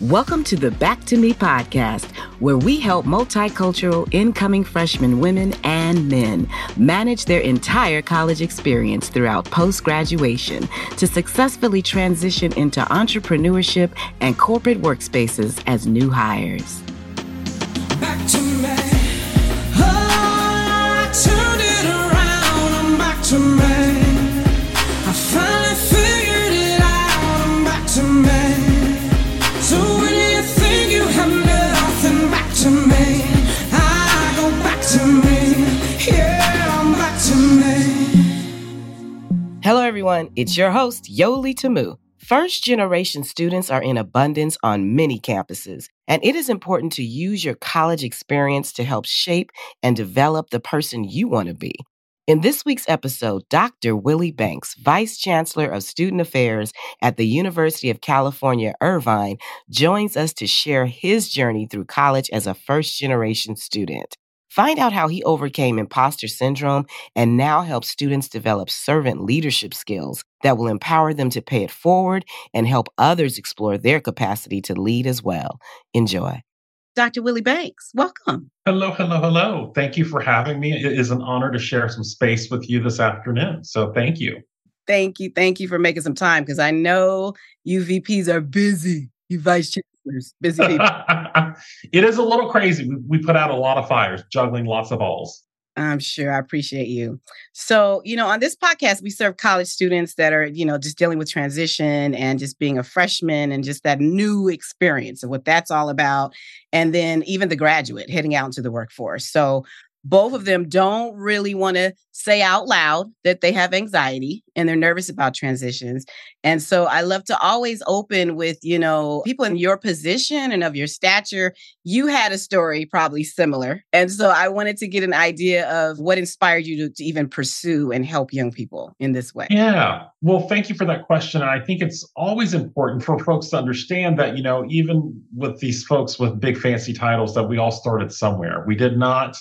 Welcome to the Back to Me podcast, where we help multicultural incoming freshman women and men manage their entire college experience throughout post graduation to successfully transition into entrepreneurship and corporate workspaces as new hires. Hello, everyone. It's your host, Yoli Tamu. First generation students are in abundance on many campuses, and it is important to use your college experience to help shape and develop the person you want to be. In this week's episode, Dr. Willie Banks, Vice Chancellor of Student Affairs at the University of California, Irvine, joins us to share his journey through college as a first generation student. Find out how he overcame imposter syndrome and now helps students develop servant leadership skills that will empower them to pay it forward and help others explore their capacity to lead as well. Enjoy. Dr. Willie Banks, welcome. Hello, hello, hello. Thank you for having me. It is an honor to share some space with you this afternoon. So thank you. Thank you. Thank you for making some time because I know you VPs are busy. You vice chancellors, busy people. it is a little crazy. We, we put out a lot of fires, juggling lots of balls. I'm sure. I appreciate you. So, you know, on this podcast, we serve college students that are, you know, just dealing with transition and just being a freshman and just that new experience of what that's all about. And then even the graduate heading out into the workforce. So, both of them don't really want to say out loud that they have anxiety and they're nervous about transitions. And so I love to always open with, you know, people in your position and of your stature. You had a story probably similar. And so I wanted to get an idea of what inspired you to, to even pursue and help young people in this way. Yeah. Well, thank you for that question. And I think it's always important for folks to understand that, you know, even with these folks with big fancy titles, that we all started somewhere. We did not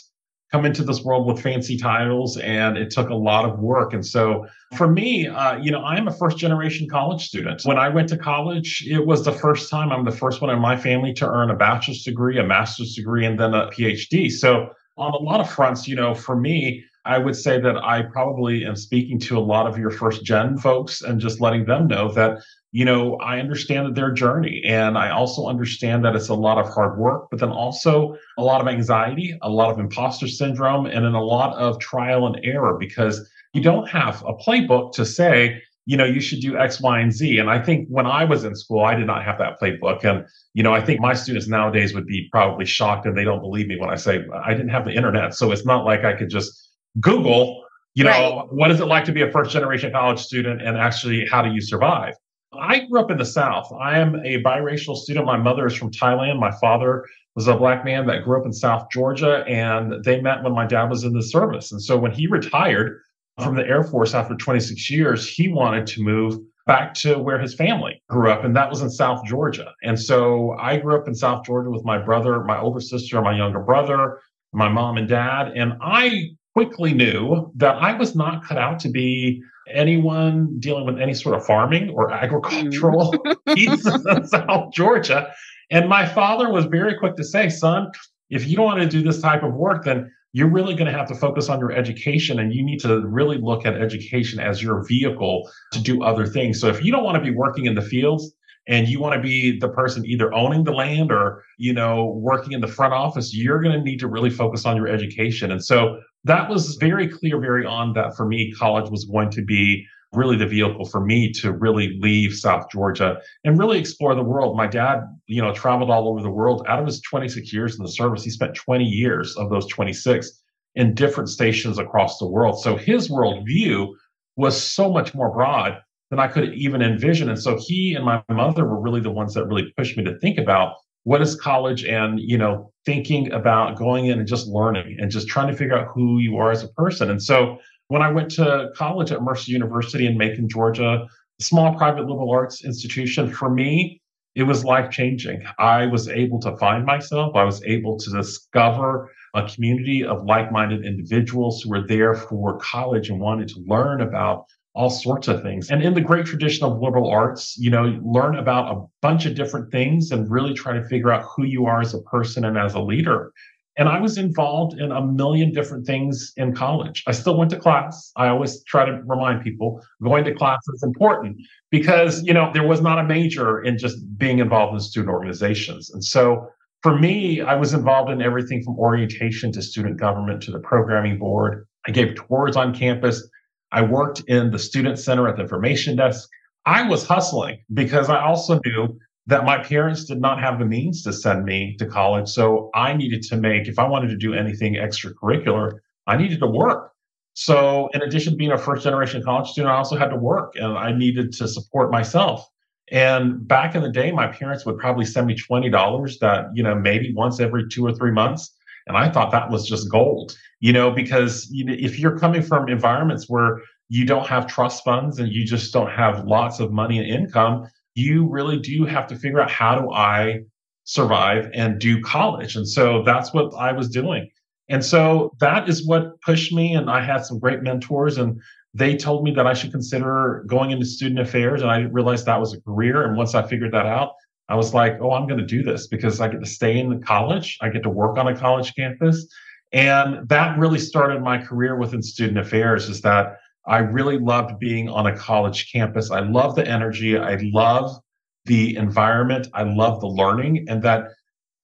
come into this world with fancy titles and it took a lot of work. And so for me uh, you know i'm a first generation college student. When i went to college it was the first time i'm the first one in my family to earn a bachelor's degree a master's degree and then a phd so on a lot of fronts you know for me I would say that I probably am speaking to a lot of your first gen folks and just letting them know that you know, I understand their journey and I also understand that it's a lot of hard work, but then also a lot of anxiety, a lot of imposter syndrome, and then a lot of trial and error because you don't have a playbook to say, you know, you should do X, Y, and Z. And I think when I was in school, I did not have that playbook. And, you know, I think my students nowadays would be probably shocked and they don't believe me when I say I didn't have the internet. So it's not like I could just Google, you know, right. what is it like to be a first generation college student and actually how do you survive? I grew up in the South. I am a biracial student. My mother is from Thailand. My father was a black man that grew up in South Georgia, and they met when my dad was in the service. And so when he retired from the Air Force after 26 years, he wanted to move back to where his family grew up, and that was in South Georgia. And so I grew up in South Georgia with my brother, my older sister, my younger brother, my mom and dad. And I quickly knew that I was not cut out to be anyone dealing with any sort of farming or agricultural mm. in South Georgia. And my father was very quick to say, son, if you don't want to do this type of work, then you're really going to have to focus on your education and you need to really look at education as your vehicle to do other things. So if you don't want to be working in the fields, and you want to be the person either owning the land or you know working in the front office you're going to need to really focus on your education and so that was very clear very on that for me college was going to be really the vehicle for me to really leave south georgia and really explore the world. My dad you know traveled all over the world. Out of his 26 years in the service he spent 20 years of those 26 in different stations across the world. So his worldview was so much more broad than I could even envision. And so he and my mother were really the ones that really pushed me to think about what is college and, you know, thinking about going in and just learning and just trying to figure out who you are as a person. And so when I went to college at Mercer University in Macon, Georgia, a small private liberal arts institution, for me, it was life changing. I was able to find myself. I was able to discover a community of like minded individuals who were there for college and wanted to learn about all sorts of things. And in the great tradition of liberal arts, you know, learn about a bunch of different things and really try to figure out who you are as a person and as a leader. And I was involved in a million different things in college. I still went to class. I always try to remind people going to class is important because, you know, there was not a major in just being involved in student organizations. And so for me, I was involved in everything from orientation to student government to the programming board. I gave tours on campus. I worked in the student center at the information desk. I was hustling because I also knew that my parents did not have the means to send me to college. So I needed to make, if I wanted to do anything extracurricular, I needed to work. So in addition to being a first generation college student, I also had to work and I needed to support myself. And back in the day, my parents would probably send me $20 that, you know, maybe once every two or three months. And I thought that was just gold, you know, because you know, if you're coming from environments where you don't have trust funds and you just don't have lots of money and income, you really do have to figure out how do I survive and do college. And so that's what I was doing. And so that is what pushed me. And I had some great mentors, and they told me that I should consider going into student affairs. And I realized that was a career. And once I figured that out, I was like, oh, I'm going to do this because I get to stay in the college, I get to work on a college campus. And that really started my career within student affairs is that I really loved being on a college campus. I love the energy. I love the environment. I love the learning and that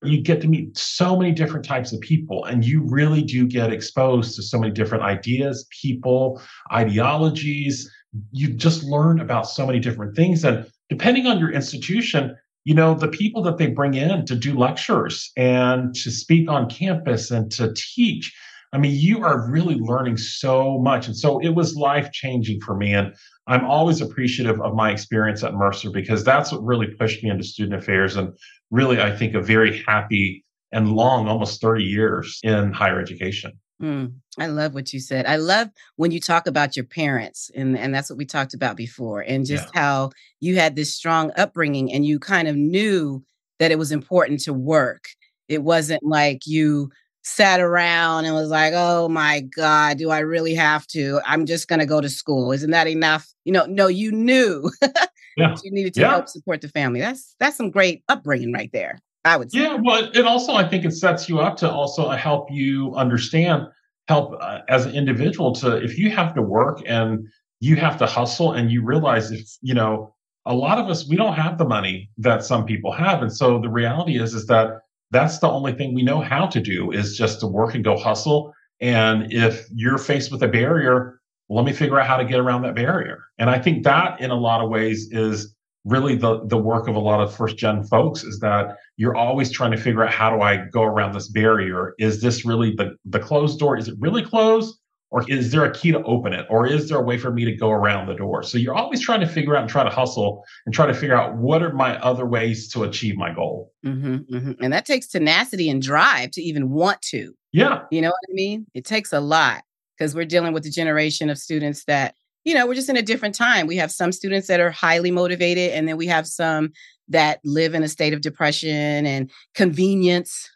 you get to meet so many different types of people and you really do get exposed to so many different ideas, people, ideologies. You just learn about so many different things. And depending on your institution, you know, the people that they bring in to do lectures and to speak on campus and to teach, I mean, you are really learning so much. And so it was life changing for me. And I'm always appreciative of my experience at Mercer because that's what really pushed me into student affairs and really, I think, a very happy and long, almost 30 years in higher education. Mm, I love what you said. I love when you talk about your parents, and, and that's what we talked about before, and just yeah. how you had this strong upbringing and you kind of knew that it was important to work. It wasn't like you sat around and was like, oh my God, do I really have to? I'm just going to go to school. Isn't that enough? You know, no, you knew yeah. you needed to yeah. help support the family. That's that's some great upbringing right there. I would say. Yeah, well, it also I think it sets you up to also help you understand, help uh, as an individual to if you have to work and you have to hustle and you realize if you know a lot of us we don't have the money that some people have, and so the reality is is that that's the only thing we know how to do is just to work and go hustle. And if you're faced with a barrier, let me figure out how to get around that barrier. And I think that in a lot of ways is really the, the work of a lot of first gen folks is that you're always trying to figure out how do I go around this barrier? Is this really the, the closed door? Is it really closed? Or is there a key to open it? Or is there a way for me to go around the door? So you're always trying to figure out and try to hustle and try to figure out what are my other ways to achieve my goal. Mm-hmm, mm-hmm. And that takes tenacity and drive to even want to. Yeah. You know what I mean? It takes a lot because we're dealing with a generation of students that, you know, we're just in a different time. We have some students that are highly motivated, and then we have some that live in a state of depression and convenience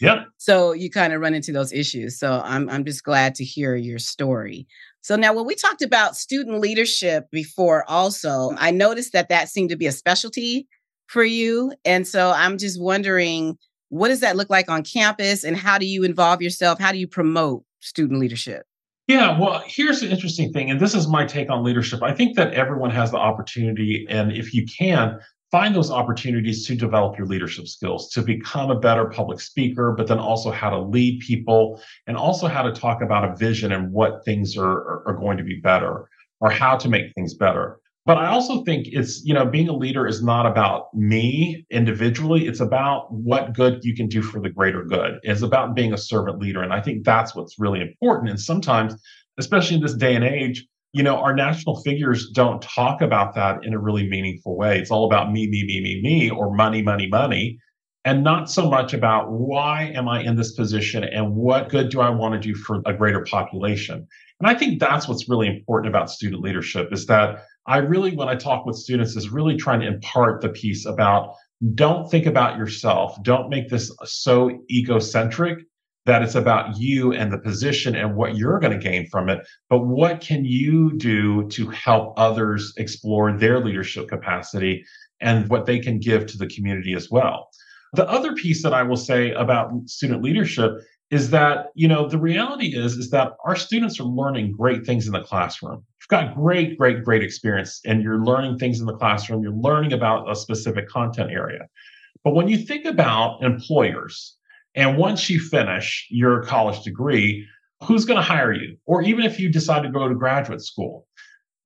yeah. So you kind of run into those issues. So I'm I'm just glad to hear your story. So now when we talked about student leadership before also, I noticed that that seemed to be a specialty for you. And so I'm just wondering what does that look like on campus and how do you involve yourself? How do you promote student leadership? Yeah, well, here's the interesting thing, and this is my take on leadership. I think that everyone has the opportunity, and if you can, find those opportunities to develop your leadership skills, to become a better public speaker, but then also how to lead people and also how to talk about a vision and what things are, are going to be better or how to make things better. But I also think it's, you know, being a leader is not about me individually. It's about what good you can do for the greater good. It's about being a servant leader. And I think that's what's really important. And sometimes, especially in this day and age, you know, our national figures don't talk about that in a really meaningful way. It's all about me, me, me, me, me, or money, money, money, and not so much about why am I in this position and what good do I want to do for a greater population. And I think that's what's really important about student leadership is that I really, when I talk with students, is really trying to impart the piece about don't think about yourself. Don't make this so egocentric that it's about you and the position and what you're going to gain from it, but what can you do to help others explore their leadership capacity and what they can give to the community as well. The other piece that I will say about student leadership is that you know the reality is is that our students are learning great things in the classroom. You've got great great great experience and you're learning things in the classroom. You're learning about a specific content area. But when you think about employers and once you finish your college degree who's going to hire you? Or even if you decide to go to graduate school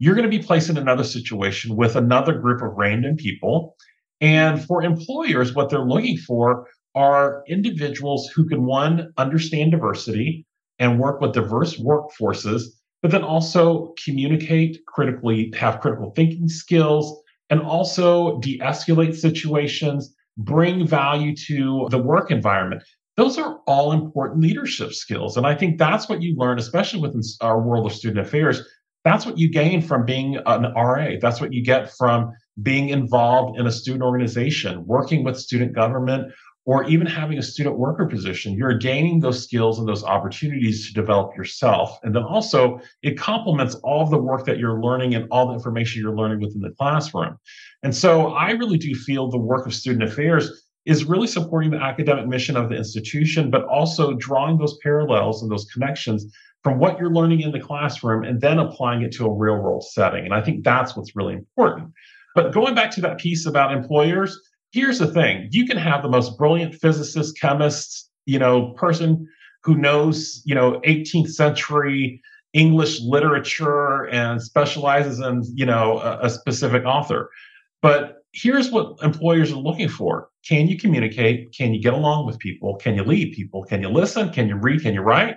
you're going to be placed in another situation with another group of random people. And for employers what they're looking for are individuals who can, one, understand diversity and work with diverse workforces, but then also communicate critically, have critical thinking skills, and also de escalate situations, bring value to the work environment. Those are all important leadership skills. And I think that's what you learn, especially within our world of student affairs. That's what you gain from being an RA. That's what you get from being involved in a student organization, working with student government, or even having a student worker position, you're gaining those skills and those opportunities to develop yourself. And then also, it complements all the work that you're learning and all the information you're learning within the classroom. And so, I really do feel the work of student affairs is really supporting the academic mission of the institution, but also drawing those parallels and those connections from what you're learning in the classroom and then applying it to a real world setting. And I think that's what's really important. But going back to that piece about employers, here's the thing. You can have the most brilliant physicist chemist you know person who knows you know 18th century english literature and specializes in you know a, a specific author. But here's what employers are looking for. Can you communicate? Can you get along with people? Can you lead people? Can you listen? Can you read? Can you write?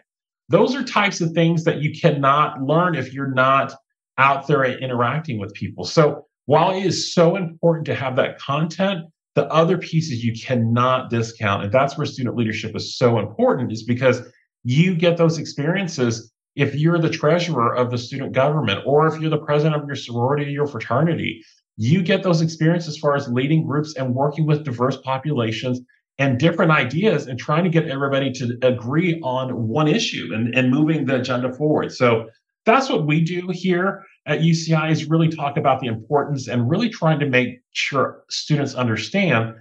Those are types of things that you cannot learn if you're not out there interacting with people. So while it is so important to have that content the other pieces you cannot discount. And that's where student leadership is so important, is because you get those experiences if you're the treasurer of the student government or if you're the president of your sorority or fraternity. You get those experiences as far as leading groups and working with diverse populations and different ideas and trying to get everybody to agree on one issue and, and moving the agenda forward. So that's what we do here at UCI is really talk about the importance and really trying to make sure students understand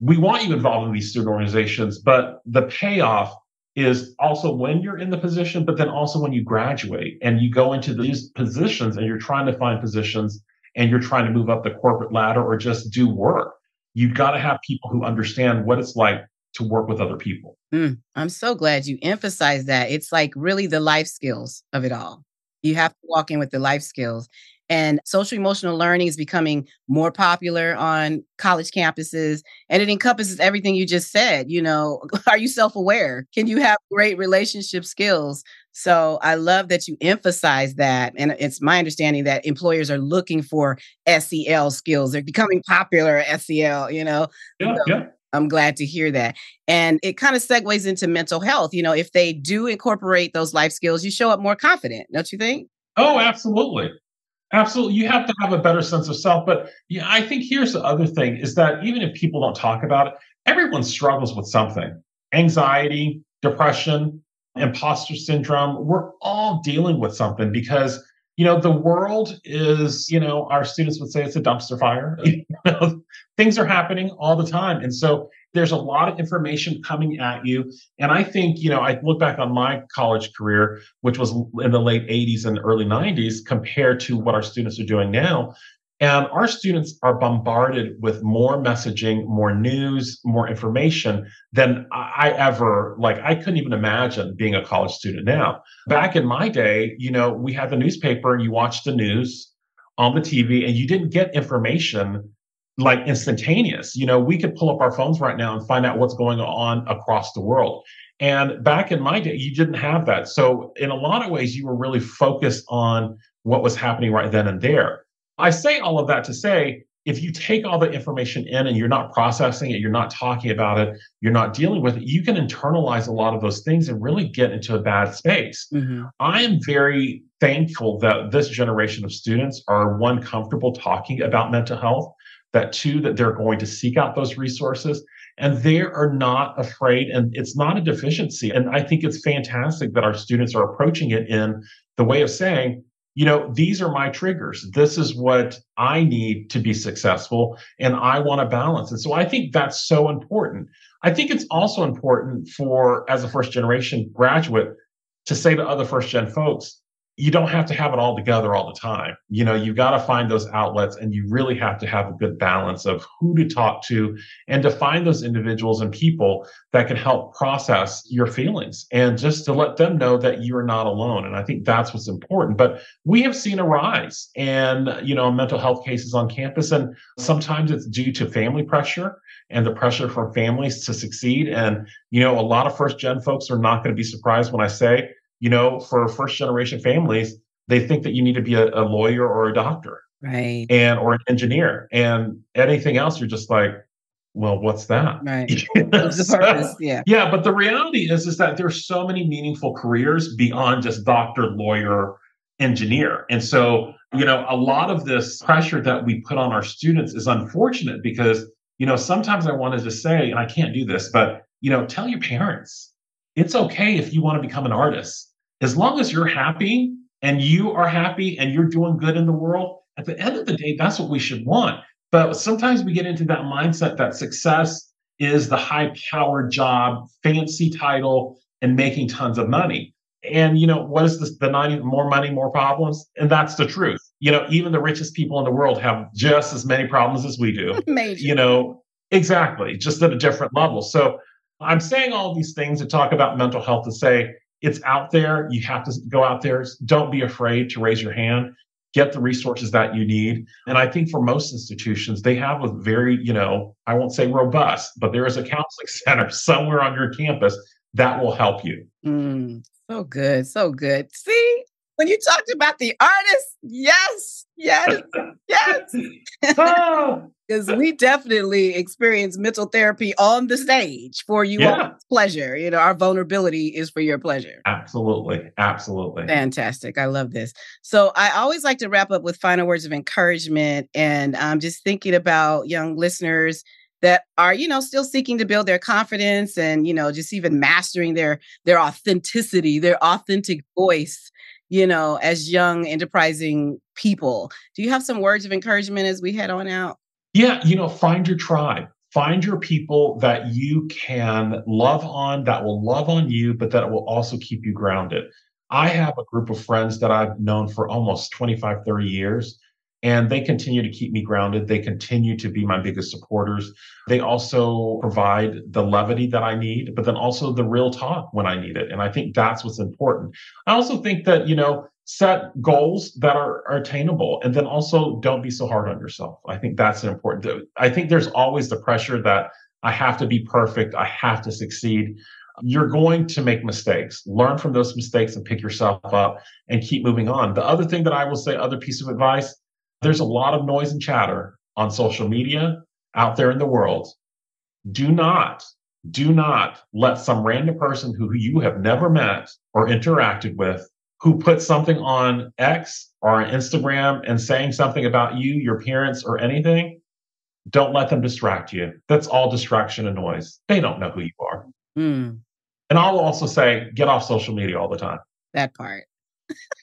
we want you involved in these student organizations, but the payoff is also when you're in the position, but then also when you graduate and you go into these positions and you're trying to find positions and you're trying to move up the corporate ladder or just do work. You've got to have people who understand what it's like to work with other people. Mm, I'm so glad you emphasize that. It's like really the life skills of it all. You have to walk in with the life skills. And social emotional learning is becoming more popular on college campuses. And it encompasses everything you just said. You know, are you self aware? Can you have great relationship skills? So I love that you emphasize that. And it's my understanding that employers are looking for SEL skills. They're becoming popular SEL, you know? Yeah, so, yeah. I'm glad to hear that. And it kind of segues into mental health. You know, if they do incorporate those life skills, you show up more confident, don't you think? Oh, absolutely. Absolutely. You have to have a better sense of self. But yeah, I think here's the other thing is that even if people don't talk about it, everyone struggles with something anxiety, depression, imposter syndrome. We're all dealing with something because you know the world is you know our students would say it's a dumpster fire. You know, things are happening all the time. And so there's a lot of information coming at you. And i think you know i look back on my college career which was in the late 80s and early 90s compared to what our students are doing now and our students are bombarded with more messaging, more news, more information than I ever like. I couldn't even imagine being a college student now. Back in my day, you know, we had the newspaper you watched the news on the TV and you didn't get information like instantaneous. You know, we could pull up our phones right now and find out what's going on across the world. And back in my day, you didn't have that. So, in a lot of ways, you were really focused on what was happening right then and there. I say all of that to say if you take all the information in and you're not processing it, you're not talking about it, you're not dealing with it, you can internalize a lot of those things and really get into a bad space. Mm-hmm. I am very thankful that this generation of students are one, comfortable talking about mental health, that two, that they're going to seek out those resources. and they are not afraid and it's not a deficiency. And I think it's fantastic that our students are approaching it in the way of saying, you know, these are my triggers. This is what I need to be successful and I want to balance. And so I think that's so important. I think it's also important for, as a first generation graduate, to say to other first gen folks, you don't have to have it all together all the time. You know, you've got to find those outlets and you really have to have a good balance of who to talk to and to find those individuals and people that can help process your feelings and just to let them know that you are not alone. And I think that's what's important. But we have seen a rise and, you know, mental health cases on campus. And sometimes it's due to family pressure and the pressure from families to succeed. And, you know, a lot of first gen folks are not going to be surprised when I say, you know, for first generation families, they think that you need to be a, a lawyer or a doctor. Right. And or an engineer. And anything else, you're just like, well, what's that? Right. Purpose? Yeah. Yeah. But the reality is, is that there's so many meaningful careers beyond just doctor, lawyer, engineer. And so, you know, a lot of this pressure that we put on our students is unfortunate because, you know, sometimes I wanted to say, and I can't do this, but, you know, tell your parents it's okay if you want to become an artist as long as you're happy and you are happy and you're doing good in the world, at the end of the day, that's what we should want. But sometimes we get into that mindset that success is the high powered job, fancy title, and making tons of money. And you know, what is this, the 90 more money, more problems? And that's the truth. You know, even the richest people in the world have just as many problems as we do. Major. You know, exactly, just at a different level. So I'm saying all these things to talk about mental health to say it's out there. You have to go out there. Don't be afraid to raise your hand. Get the resources that you need. And I think for most institutions, they have a very, you know, I won't say robust, but there is a counseling center somewhere on your campus that will help you. Mm, so good. So good. See, when you talked about the artist, yes, yes, yes. Oh. Because we definitely experience mental therapy on the stage for you yeah. pleasure. You know, our vulnerability is for your pleasure. Absolutely. Absolutely. Fantastic. I love this. So I always like to wrap up with final words of encouragement. And I'm just thinking about young listeners that are you know still seeking to build their confidence and you know just even mastering their their authenticity their authentic voice you know, as young enterprising people. Do you have some words of encouragement as we head on out? Yeah, you know, find your tribe. Find your people that you can love on, that will love on you, but that will also keep you grounded. I have a group of friends that I've known for almost 25, 30 years and they continue to keep me grounded. They continue to be my biggest supporters. They also provide the levity that I need, but then also the real talk when I need it. And I think that's what's important. I also think that, you know, set goals that are, are attainable and then also don't be so hard on yourself. I think that's important. I think there's always the pressure that I have to be perfect. I have to succeed you're going to make mistakes. Learn from those mistakes and pick yourself up and keep moving on. The other thing that I will say, other piece of advice, there's a lot of noise and chatter on social media out there in the world. Do not, do not let some random person who you have never met or interacted with who put something on X or on Instagram and saying something about you, your parents, or anything, don't let them distract you. That's all distraction and noise. They don't know who you are. Mm. And I'll also say, get off social media all the time. That part.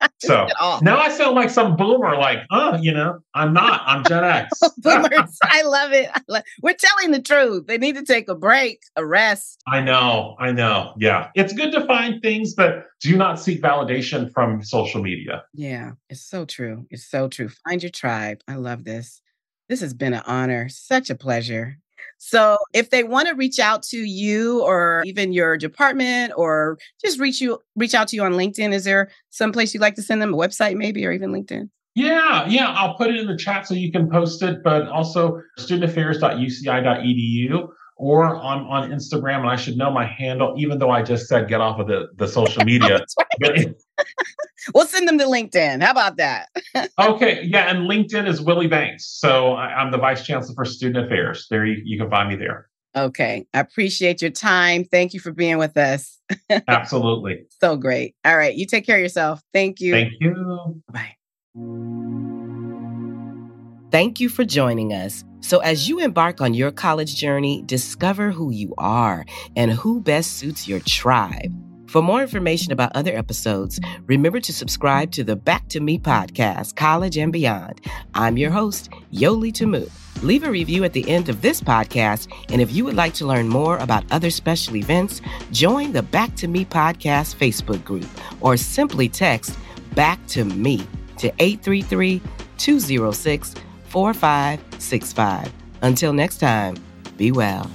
So now I sound like some boomer, like, oh, you know, I'm not. I'm Gen X. Oh, boomers, I love it. We're telling the truth. They need to take a break, a rest. I know. I know. Yeah. It's good to find things, but do not seek validation from social media. Yeah. It's so true. It's so true. Find your tribe. I love this. This has been an honor. Such a pleasure. So if they want to reach out to you or even your department or just reach you reach out to you on LinkedIn, is there some place you'd like to send them a website maybe or even LinkedIn? Yeah, yeah, I'll put it in the chat so you can post it, but also studentaffairs.uci.edu or on, on Instagram. And I should know my handle, even though I just said get off of the, the social media. We'll send them to LinkedIn. How about that? okay. Yeah. And LinkedIn is Willie Banks. So I, am the Vice Chancellor for Student Affairs. There you, you can find me there. Okay. I appreciate your time. Thank you for being with us. Absolutely. So great. All right. You take care of yourself. Thank you. Thank you. Bye. Thank you for joining us. So, as you embark on your college journey, discover who you are and who best suits your tribe. For more information about other episodes, remember to subscribe to the Back to Me podcast, College and Beyond. I'm your host, Yoli Tamu. Leave a review at the end of this podcast, and if you would like to learn more about other special events, join the Back to Me podcast Facebook group or simply text Back to Me to 833 206 4565. Until next time, be well.